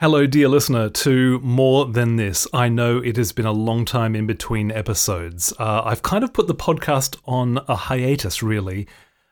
Hello, dear listener, to More Than This. I know it has been a long time in between episodes. Uh, I've kind of put the podcast on a hiatus, really,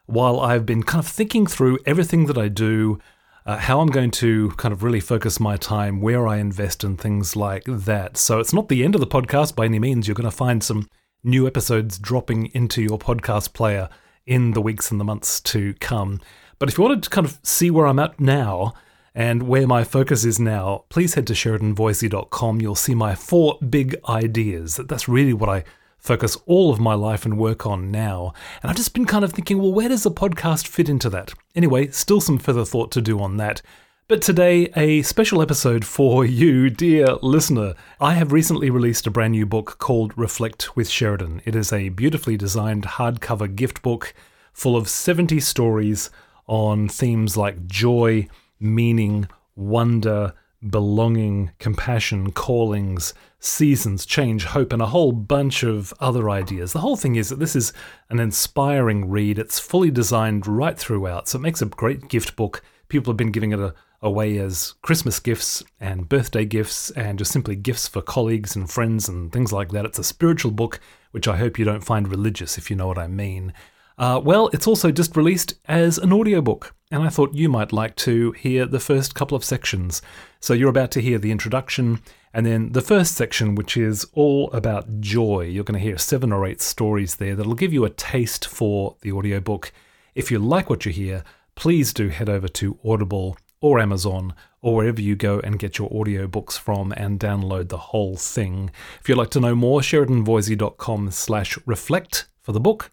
while I've been kind of thinking through everything that I do, uh, how I'm going to kind of really focus my time, where I invest, and things like that. So it's not the end of the podcast by any means. You're going to find some new episodes dropping into your podcast player in the weeks and the months to come. But if you wanted to kind of see where I'm at now, and where my focus is now, please head to SheridanVoysey.com. You'll see my four big ideas. That's really what I focus all of my life and work on now. And I've just been kind of thinking, well, where does a podcast fit into that? Anyway, still some further thought to do on that. But today, a special episode for you, dear listener. I have recently released a brand new book called Reflect with Sheridan. It is a beautifully designed hardcover gift book full of 70 stories on themes like joy meaning, wonder, belonging, compassion, callings, seasons, change, hope, and a whole bunch of other ideas. The whole thing is that this is an inspiring read. It's fully designed right throughout, so it makes a great gift book. People have been giving it a, away as Christmas gifts and birthday gifts and just simply gifts for colleagues and friends and things like that. It's a spiritual book, which I hope you don't find religious, if you know what I mean. Uh, well, it's also just released as an audiobook, and I thought you might like to hear the first couple of sections. So you're about to hear the introduction, and then the first section, which is all about joy. You're going to hear seven or eight stories there that'll give you a taste for the audiobook. If you like what you hear, please do head over to Audible or Amazon or wherever you go and get your audiobooks from and download the whole thing. If you'd like to know more, sheridanvoysey.com slash reflect for the book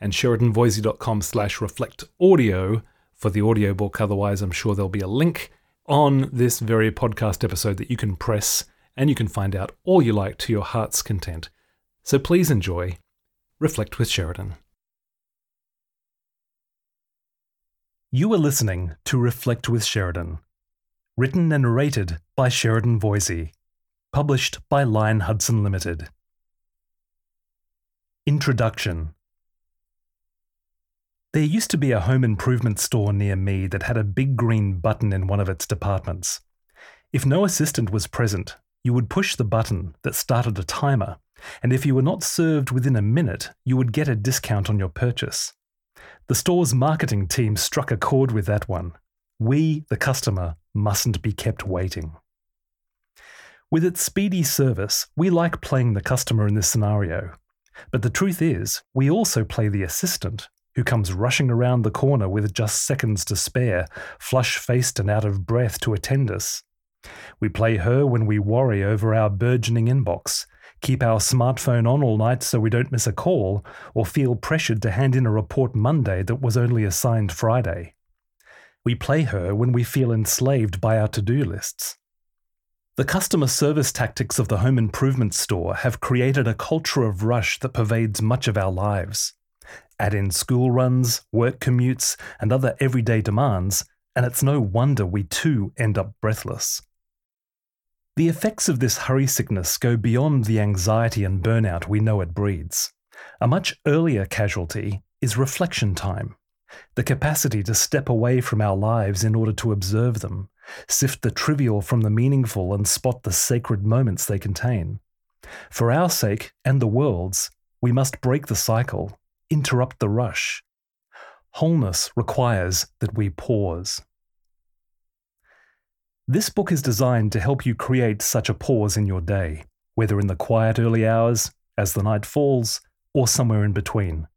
and sheridanvoysey.com slash reflect audio for the audiobook. Otherwise, I'm sure there'll be a link on this very podcast episode that you can press and you can find out all you like to your heart's content. So please enjoy Reflect with Sheridan. You are listening to Reflect with Sheridan, written and narrated by Sheridan Voysey, published by Lion Hudson Limited. Introduction there used to be a home improvement store near me that had a big green button in one of its departments. If no assistant was present, you would push the button that started a timer, and if you were not served within a minute, you would get a discount on your purchase. The store's marketing team struck a chord with that one. We, the customer, mustn't be kept waiting. With its speedy service, we like playing the customer in this scenario. But the truth is, we also play the assistant who comes rushing around the corner with just seconds to spare, flush faced and out of breath to attend us. We play her when we worry over our burgeoning inbox, keep our smartphone on all night so we don't miss a call, or feel pressured to hand in a report Monday that was only assigned Friday. We play her when we feel enslaved by our to do lists. The customer service tactics of the home improvement store have created a culture of rush that pervades much of our lives. Add in school runs, work commutes, and other everyday demands, and it's no wonder we too end up breathless. The effects of this hurry sickness go beyond the anxiety and burnout we know it breeds. A much earlier casualty is reflection time, the capacity to step away from our lives in order to observe them, sift the trivial from the meaningful, and spot the sacred moments they contain. For our sake and the world's, we must break the cycle interrupt the rush. Wholeness requires that we pause. This book is designed to help you create such a pause in your day, whether in the quiet early hours, as the night falls, or somewhere in between.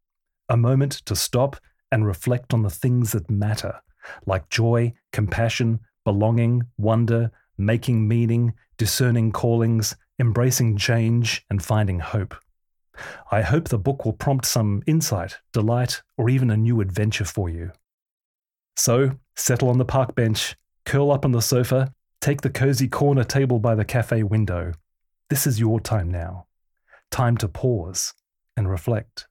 A moment to stop and reflect on the things that matter, like joy, compassion, belonging, wonder, making meaning, discerning callings, embracing change, and finding hope. I hope the book will prompt some insight, delight, or even a new adventure for you. So, settle on the park bench, curl up on the sofa, take the cozy corner table by the cafe window. This is your time now. Time to pause and reflect.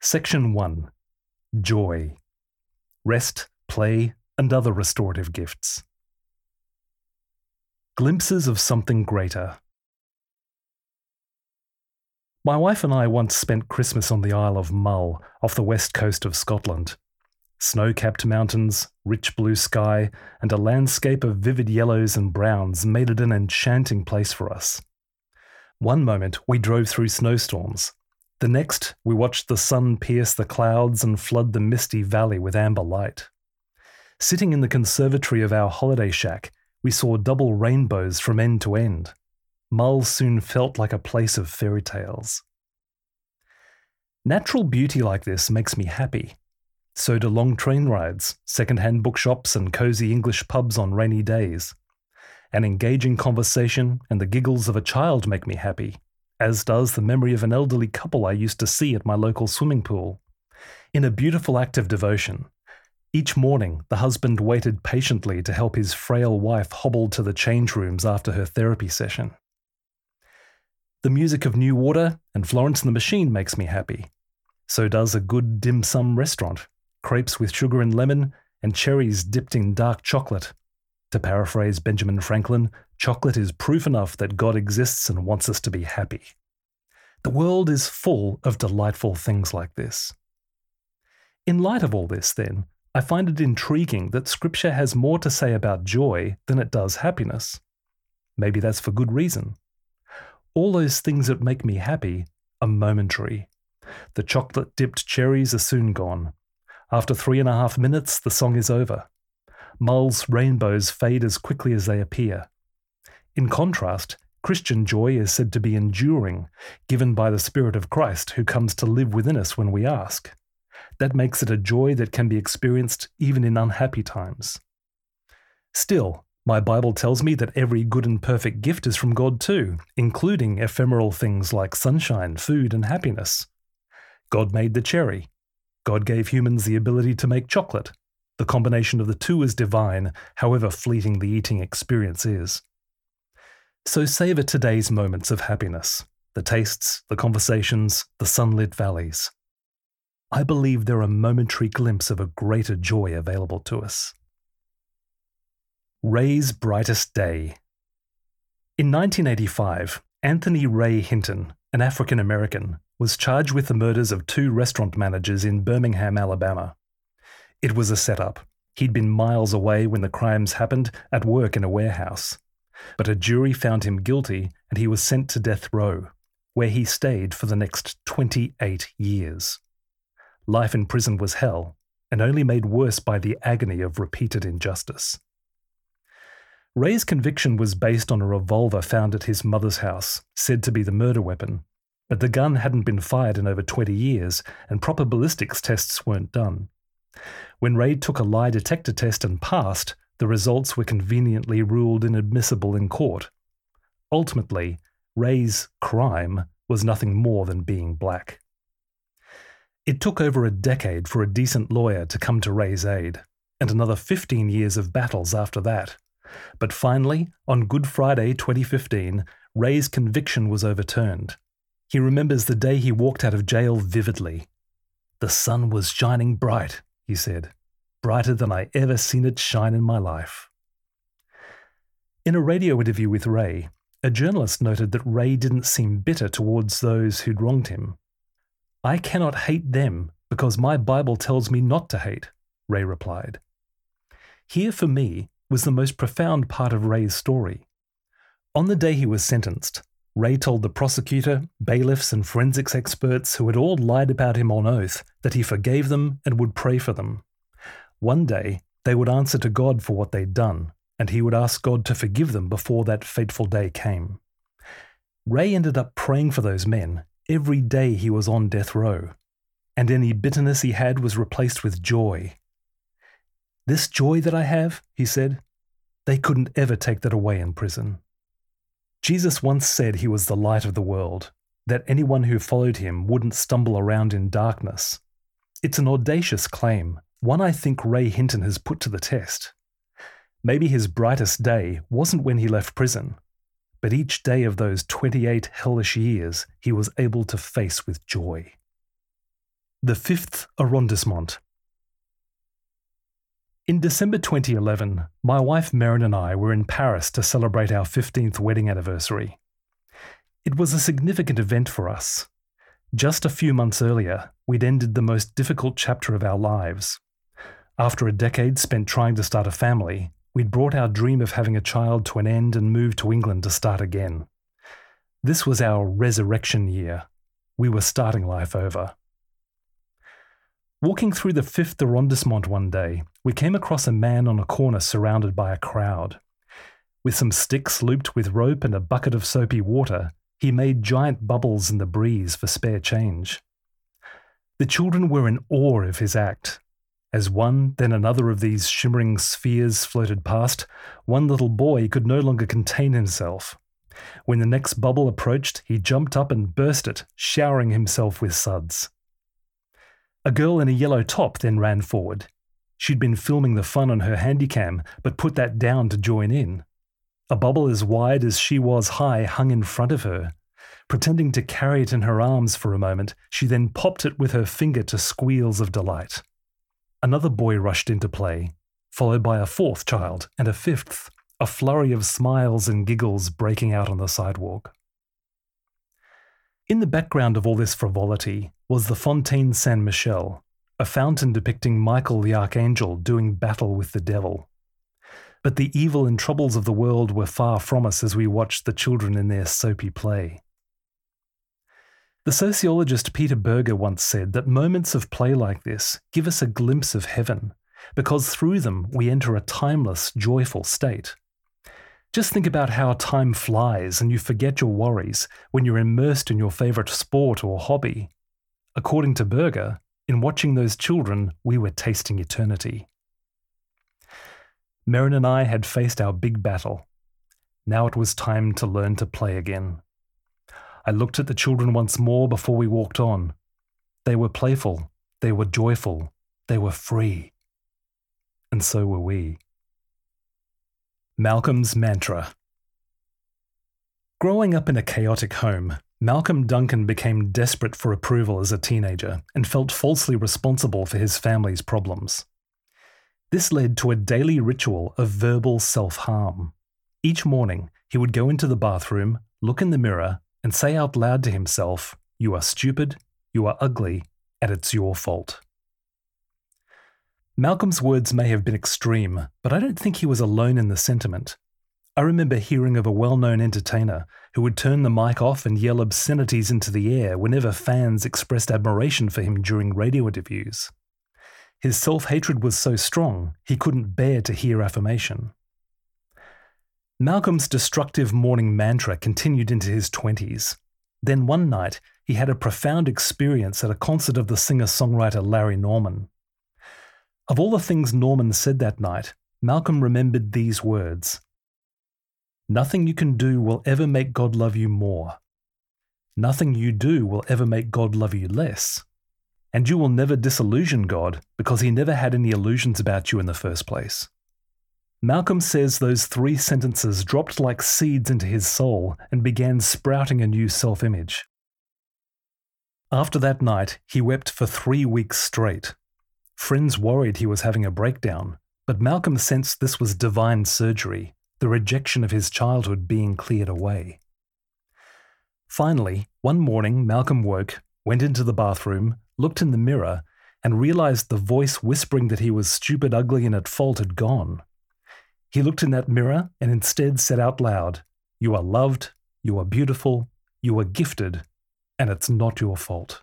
Section 1 Joy Rest, Play, and Other Restorative Gifts. Glimpses of something greater. My wife and I once spent Christmas on the Isle of Mull off the west coast of Scotland. Snow capped mountains, rich blue sky, and a landscape of vivid yellows and browns made it an enchanting place for us. One moment we drove through snowstorms. The next, we watched the sun pierce the clouds and flood the misty valley with amber light. Sitting in the conservatory of our holiday shack, we saw double rainbows from end to end. Mull soon felt like a place of fairy tales. Natural beauty like this makes me happy. So do long train rides, second-hand bookshops, and cosy English pubs on rainy days. An engaging conversation and the giggles of a child make me happy, as does the memory of an elderly couple I used to see at my local swimming pool. In a beautiful act of devotion, each morning the husband waited patiently to help his frail wife hobble to the change rooms after her therapy session. The music of Newater and Florence and the Machine makes me happy. So does a good dim sum restaurant, crepes with sugar and lemon, and cherries dipped in dark chocolate. To paraphrase Benjamin Franklin, chocolate is proof enough that God exists and wants us to be happy. The world is full of delightful things like this. In light of all this, then, I find it intriguing that Scripture has more to say about joy than it does happiness. Maybe that's for good reason all those things that make me happy are momentary. The chocolate dipped cherries are soon gone. After three and a half minutes, the song is over. Mull's rainbows fade as quickly as they appear. In contrast, Christian joy is said to be enduring, given by the Spirit of Christ who comes to live within us when we ask. That makes it a joy that can be experienced even in unhappy times. Still, my Bible tells me that every good and perfect gift is from God too, including ephemeral things like sunshine, food, and happiness. God made the cherry. God gave humans the ability to make chocolate. The combination of the two is divine, however fleeting the eating experience is. So savour today's moments of happiness the tastes, the conversations, the sunlit valleys. I believe they're a momentary glimpse of a greater joy available to us. Ray's Brightest Day. In 1985, Anthony Ray Hinton, an African American, was charged with the murders of two restaurant managers in Birmingham, Alabama. It was a setup. He'd been miles away when the crimes happened, at work in a warehouse. But a jury found him guilty and he was sent to death row, where he stayed for the next 28 years. Life in prison was hell, and only made worse by the agony of repeated injustice. Ray's conviction was based on a revolver found at his mother's house, said to be the murder weapon. But the gun hadn't been fired in over 20 years, and proper ballistics tests weren't done. When Ray took a lie detector test and passed, the results were conveniently ruled inadmissible in court. Ultimately, Ray's crime was nothing more than being black. It took over a decade for a decent lawyer to come to Ray's aid, and another 15 years of battles after that. But finally, on Good Friday 2015, Ray's conviction was overturned. He remembers the day he walked out of jail vividly. The sun was shining bright, he said, brighter than I ever seen it shine in my life. In a radio interview with Ray, a journalist noted that Ray didn't seem bitter towards those who'd wronged him. I cannot hate them because my Bible tells me not to hate, Ray replied. Here for me was the most profound part of Ray's story. On the day he was sentenced, Ray told the prosecutor, bailiffs, and forensics experts who had all lied about him on oath that he forgave them and would pray for them. One day, they would answer to God for what they'd done, and he would ask God to forgive them before that fateful day came. Ray ended up praying for those men every day he was on death row, and any bitterness he had was replaced with joy this joy that I have, he said, they couldn't ever take that away in prison. Jesus once said he was the light of the world, that anyone who followed him wouldn't stumble around in darkness. It's an audacious claim, one I think Ray Hinton has put to the test. Maybe his brightest day wasn't when he left prison, but each day of those 28 hellish years he was able to face with joy. The fifth arrondissement in December 2011, my wife Merryn and I were in Paris to celebrate our 15th wedding anniversary. It was a significant event for us. Just a few months earlier, we'd ended the most difficult chapter of our lives. After a decade spent trying to start a family, we'd brought our dream of having a child to an end and moved to England to start again. This was our resurrection year. We were starting life over. Walking through the fifth arrondissement one day, we came across a man on a corner surrounded by a crowd. With some sticks looped with rope and a bucket of soapy water, he made giant bubbles in the breeze for spare change. The children were in awe of his act. As one, then another of these shimmering spheres floated past, one little boy could no longer contain himself. When the next bubble approached, he jumped up and burst it, showering himself with suds. A girl in a yellow top then ran forward. She'd been filming the fun on her handycam, but put that down to join in. A bubble as wide as she was high hung in front of her. Pretending to carry it in her arms for a moment, she then popped it with her finger to squeals of delight. Another boy rushed into play, followed by a fourth child and a fifth, a flurry of smiles and giggles breaking out on the sidewalk. In the background of all this frivolity was the Fontaine Saint Michel, a fountain depicting Michael the Archangel doing battle with the devil. But the evil and troubles of the world were far from us as we watched the children in their soapy play. The sociologist Peter Berger once said that moments of play like this give us a glimpse of heaven, because through them we enter a timeless, joyful state. Just think about how time flies and you forget your worries when you're immersed in your favourite sport or hobby. According to Berger, in watching those children, we were tasting eternity. Merryn and I had faced our big battle. Now it was time to learn to play again. I looked at the children once more before we walked on. They were playful, they were joyful, they were free. And so were we. Malcolm's Mantra Growing up in a chaotic home, Malcolm Duncan became desperate for approval as a teenager and felt falsely responsible for his family's problems. This led to a daily ritual of verbal self harm. Each morning, he would go into the bathroom, look in the mirror, and say out loud to himself, You are stupid, you are ugly, and it's your fault. Malcolm's words may have been extreme, but I don't think he was alone in the sentiment. I remember hearing of a well known entertainer who would turn the mic off and yell obscenities into the air whenever fans expressed admiration for him during radio interviews. His self hatred was so strong, he couldn't bear to hear affirmation. Malcolm's destructive morning mantra continued into his 20s. Then one night, he had a profound experience at a concert of the singer songwriter Larry Norman. Of all the things Norman said that night, Malcolm remembered these words Nothing you can do will ever make God love you more. Nothing you do will ever make God love you less. And you will never disillusion God because he never had any illusions about you in the first place. Malcolm says those three sentences dropped like seeds into his soul and began sprouting a new self image. After that night, he wept for three weeks straight. Friends worried he was having a breakdown, but Malcolm sensed this was divine surgery, the rejection of his childhood being cleared away. Finally, one morning, Malcolm woke, went into the bathroom, looked in the mirror, and realized the voice whispering that he was stupid, ugly, and at fault had gone. He looked in that mirror and instead said out loud, You are loved, you are beautiful, you are gifted, and it's not your fault.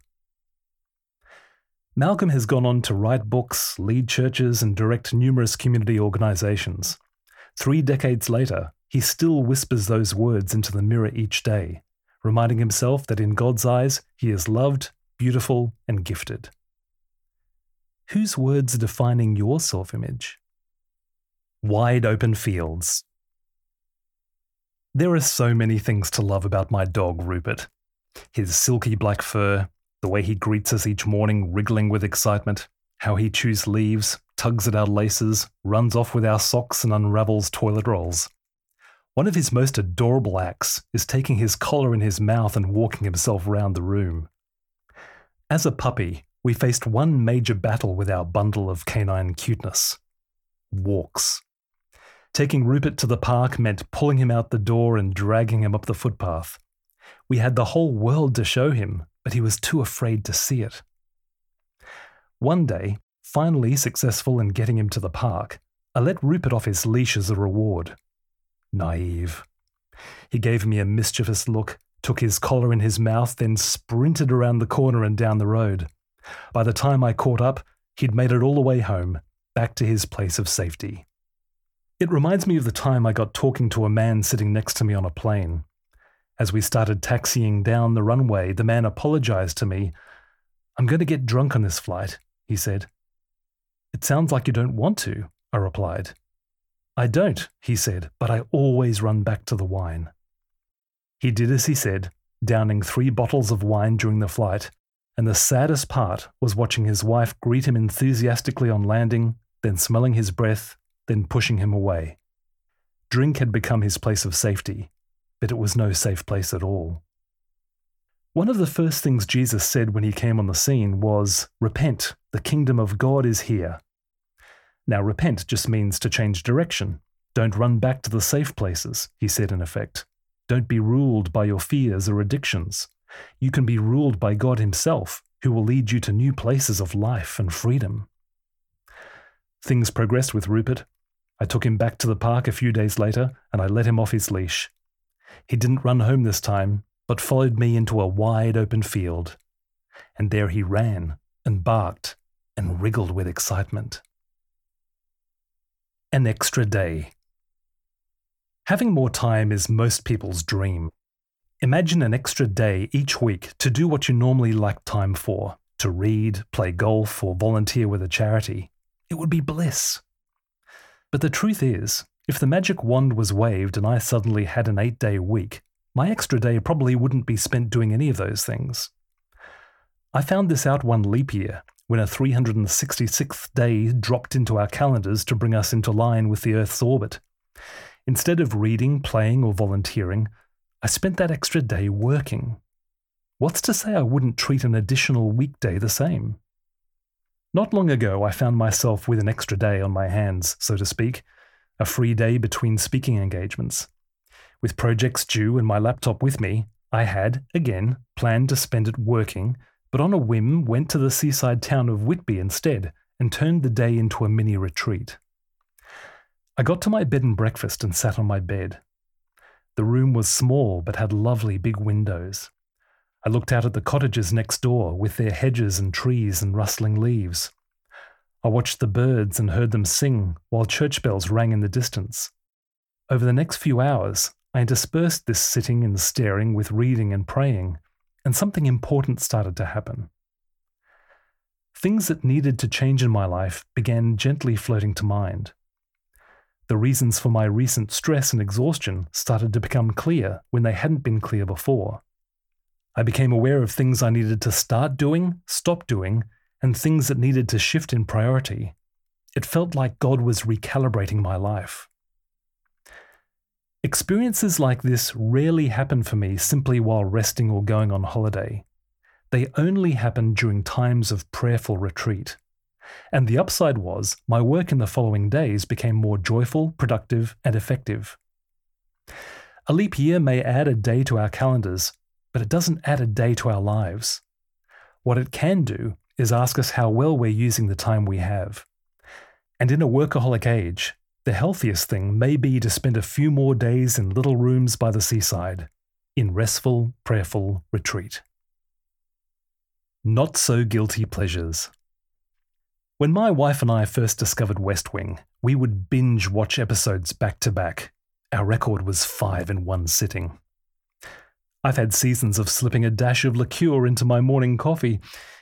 Malcolm has gone on to write books, lead churches, and direct numerous community organizations. Three decades later, he still whispers those words into the mirror each day, reminding himself that in God's eyes, he is loved, beautiful, and gifted. Whose words are defining your self image? Wide open fields. There are so many things to love about my dog, Rupert. His silky black fur, the way he greets us each morning, wriggling with excitement, how he chews leaves, tugs at our laces, runs off with our socks, and unravels toilet rolls. One of his most adorable acts is taking his collar in his mouth and walking himself round the room. As a puppy, we faced one major battle with our bundle of canine cuteness walks. Taking Rupert to the park meant pulling him out the door and dragging him up the footpath. We had the whole world to show him, but he was too afraid to see it. One day, finally successful in getting him to the park, I let Rupert off his leash as a reward. Naive. He gave me a mischievous look, took his collar in his mouth, then sprinted around the corner and down the road. By the time I caught up, he'd made it all the way home, back to his place of safety. It reminds me of the time I got talking to a man sitting next to me on a plane. As we started taxiing down the runway, the man apologized to me. I'm going to get drunk on this flight, he said. It sounds like you don't want to, I replied. I don't, he said, but I always run back to the wine. He did as he said, downing three bottles of wine during the flight, and the saddest part was watching his wife greet him enthusiastically on landing, then smelling his breath, then pushing him away. Drink had become his place of safety, but it was no safe place at all. One of the first things Jesus said when he came on the scene was, Repent, the kingdom of God is here. Now, repent just means to change direction. Don't run back to the safe places, he said in effect. Don't be ruled by your fears or addictions. You can be ruled by God Himself, who will lead you to new places of life and freedom. Things progressed with Rupert. I took him back to the park a few days later and I let him off his leash. He didn't run home this time, but followed me into a wide open field. And there he ran and barked and wriggled with excitement. An extra day. Having more time is most people's dream. Imagine an extra day each week to do what you normally lack time for to read, play golf, or volunteer with a charity. It would be bliss. But the truth is, if the magic wand was waved and I suddenly had an eight day week, my extra day probably wouldn't be spent doing any of those things. I found this out one leap year when a 366th day dropped into our calendars to bring us into line with the Earth's orbit. Instead of reading, playing, or volunteering, I spent that extra day working. What's to say I wouldn't treat an additional weekday the same? Not long ago, I found myself with an extra day on my hands, so to speak, a free day between speaking engagements. With projects due and my laptop with me, I had, again, planned to spend it working but on a whim went to the seaside town of Whitby instead and turned the day into a mini retreat. I got to my bed and breakfast and sat on my bed. The room was small but had lovely big windows. I looked out at the cottages next door with their hedges and trees and rustling leaves. I watched the birds and heard them sing while church bells rang in the distance. Over the next few hours, I interspersed this sitting and staring with reading and praying, and something important started to happen. Things that needed to change in my life began gently floating to mind. The reasons for my recent stress and exhaustion started to become clear when they hadn't been clear before. I became aware of things I needed to start doing, stop doing, and things that needed to shift in priority. It felt like God was recalibrating my life. Experiences like this rarely happen for me simply while resting or going on holiday. They only happen during times of prayerful retreat. And the upside was, my work in the following days became more joyful, productive, and effective. A leap year may add a day to our calendars, but it doesn't add a day to our lives. What it can do is ask us how well we're using the time we have. And in a workaholic age, the healthiest thing may be to spend a few more days in little rooms by the seaside, in restful, prayerful retreat. Not so guilty pleasures. When my wife and I first discovered West Wing, we would binge watch episodes back to back. Our record was five in one sitting. I've had seasons of slipping a dash of liqueur into my morning coffee,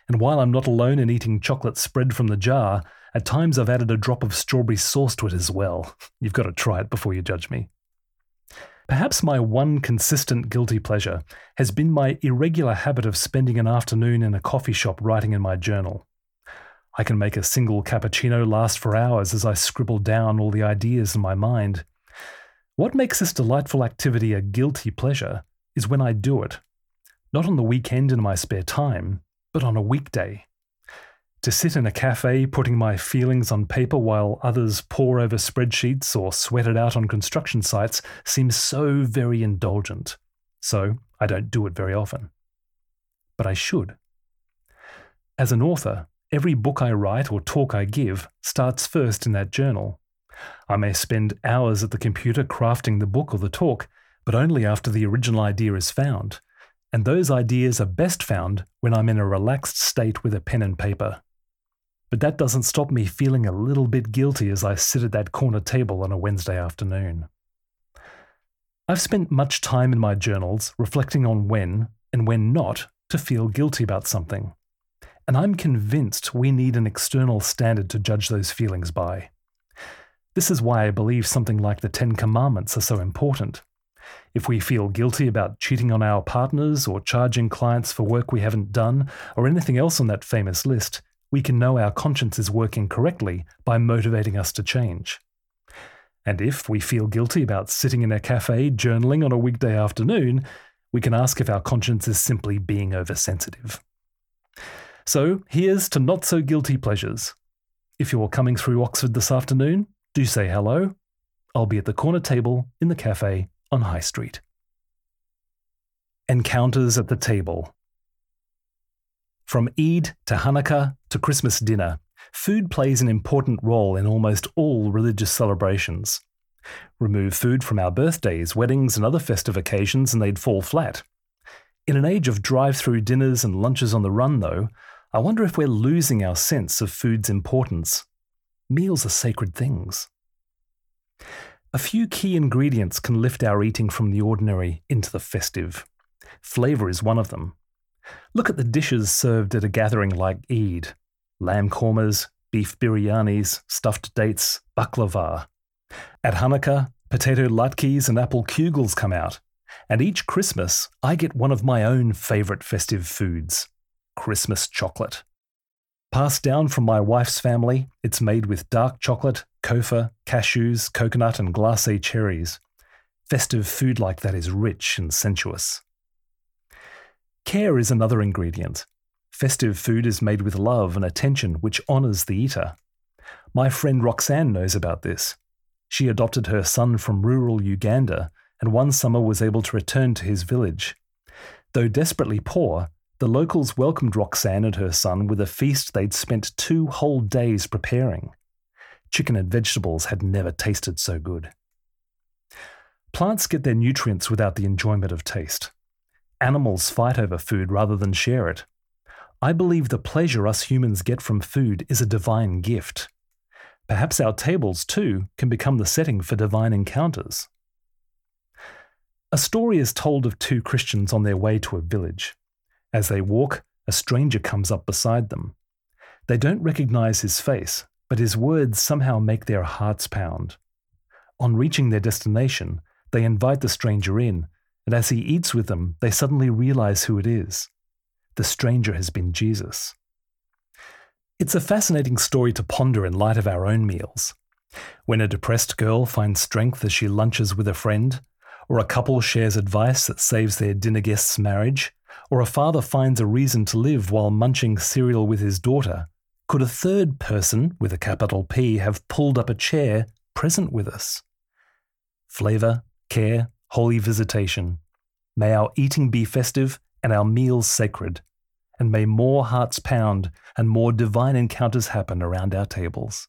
and while I'm not alone in eating chocolate spread from the jar, at times, I've added a drop of strawberry sauce to it as well. You've got to try it before you judge me. Perhaps my one consistent guilty pleasure has been my irregular habit of spending an afternoon in a coffee shop writing in my journal. I can make a single cappuccino last for hours as I scribble down all the ideas in my mind. What makes this delightful activity a guilty pleasure is when I do it, not on the weekend in my spare time, but on a weekday. To sit in a cafe putting my feelings on paper while others pore over spreadsheets or sweat it out on construction sites seems so very indulgent. So I don't do it very often. But I should. As an author, every book I write or talk I give starts first in that journal. I may spend hours at the computer crafting the book or the talk, but only after the original idea is found. And those ideas are best found when I'm in a relaxed state with a pen and paper. But that doesn't stop me feeling a little bit guilty as I sit at that corner table on a Wednesday afternoon. I've spent much time in my journals reflecting on when, and when not, to feel guilty about something. And I'm convinced we need an external standard to judge those feelings by. This is why I believe something like the Ten Commandments are so important. If we feel guilty about cheating on our partners or charging clients for work we haven't done or anything else on that famous list, we can know our conscience is working correctly by motivating us to change. And if we feel guilty about sitting in a cafe journaling on a weekday afternoon, we can ask if our conscience is simply being oversensitive. So here's to not so guilty pleasures. If you're coming through Oxford this afternoon, do say hello. I'll be at the corner table in the cafe on High Street. Encounters at the table. From Eid to Hanukkah to Christmas dinner, food plays an important role in almost all religious celebrations. Remove food from our birthdays, weddings, and other festive occasions, and they'd fall flat. In an age of drive through dinners and lunches on the run, though, I wonder if we're losing our sense of food's importance. Meals are sacred things. A few key ingredients can lift our eating from the ordinary into the festive. Flavour is one of them. Look at the dishes served at a gathering like Eid lamb kormas, beef biryanis, stuffed dates, baklava. At Hanukkah, potato latkes and apple kugels come out. And each Christmas, I get one of my own favourite festive foods Christmas chocolate. Passed down from my wife's family, it's made with dark chocolate, Copha, cashews, coconut, and glacé cherries. Festive food like that is rich and sensuous. Care is another ingredient. Festive food is made with love and attention, which honours the eater. My friend Roxanne knows about this. She adopted her son from rural Uganda and one summer was able to return to his village. Though desperately poor, the locals welcomed Roxanne and her son with a feast they'd spent two whole days preparing. Chicken and vegetables had never tasted so good. Plants get their nutrients without the enjoyment of taste. Animals fight over food rather than share it. I believe the pleasure us humans get from food is a divine gift. Perhaps our tables, too, can become the setting for divine encounters. A story is told of two Christians on their way to a village. As they walk, a stranger comes up beside them. They don't recognize his face, but his words somehow make their hearts pound. On reaching their destination, they invite the stranger in, and as he eats with them, they suddenly realize who it is the stranger has been Jesus. It's a fascinating story to ponder in light of our own meals. When a depressed girl finds strength as she lunches with a friend, or a couple shares advice that saves their dinner guest's marriage, or a father finds a reason to live while munching cereal with his daughter, could a third person, with a capital P, have pulled up a chair present with us? Flavour, care, holy visitation. May our eating be festive and our meals sacred, and may more hearts pound and more divine encounters happen around our tables.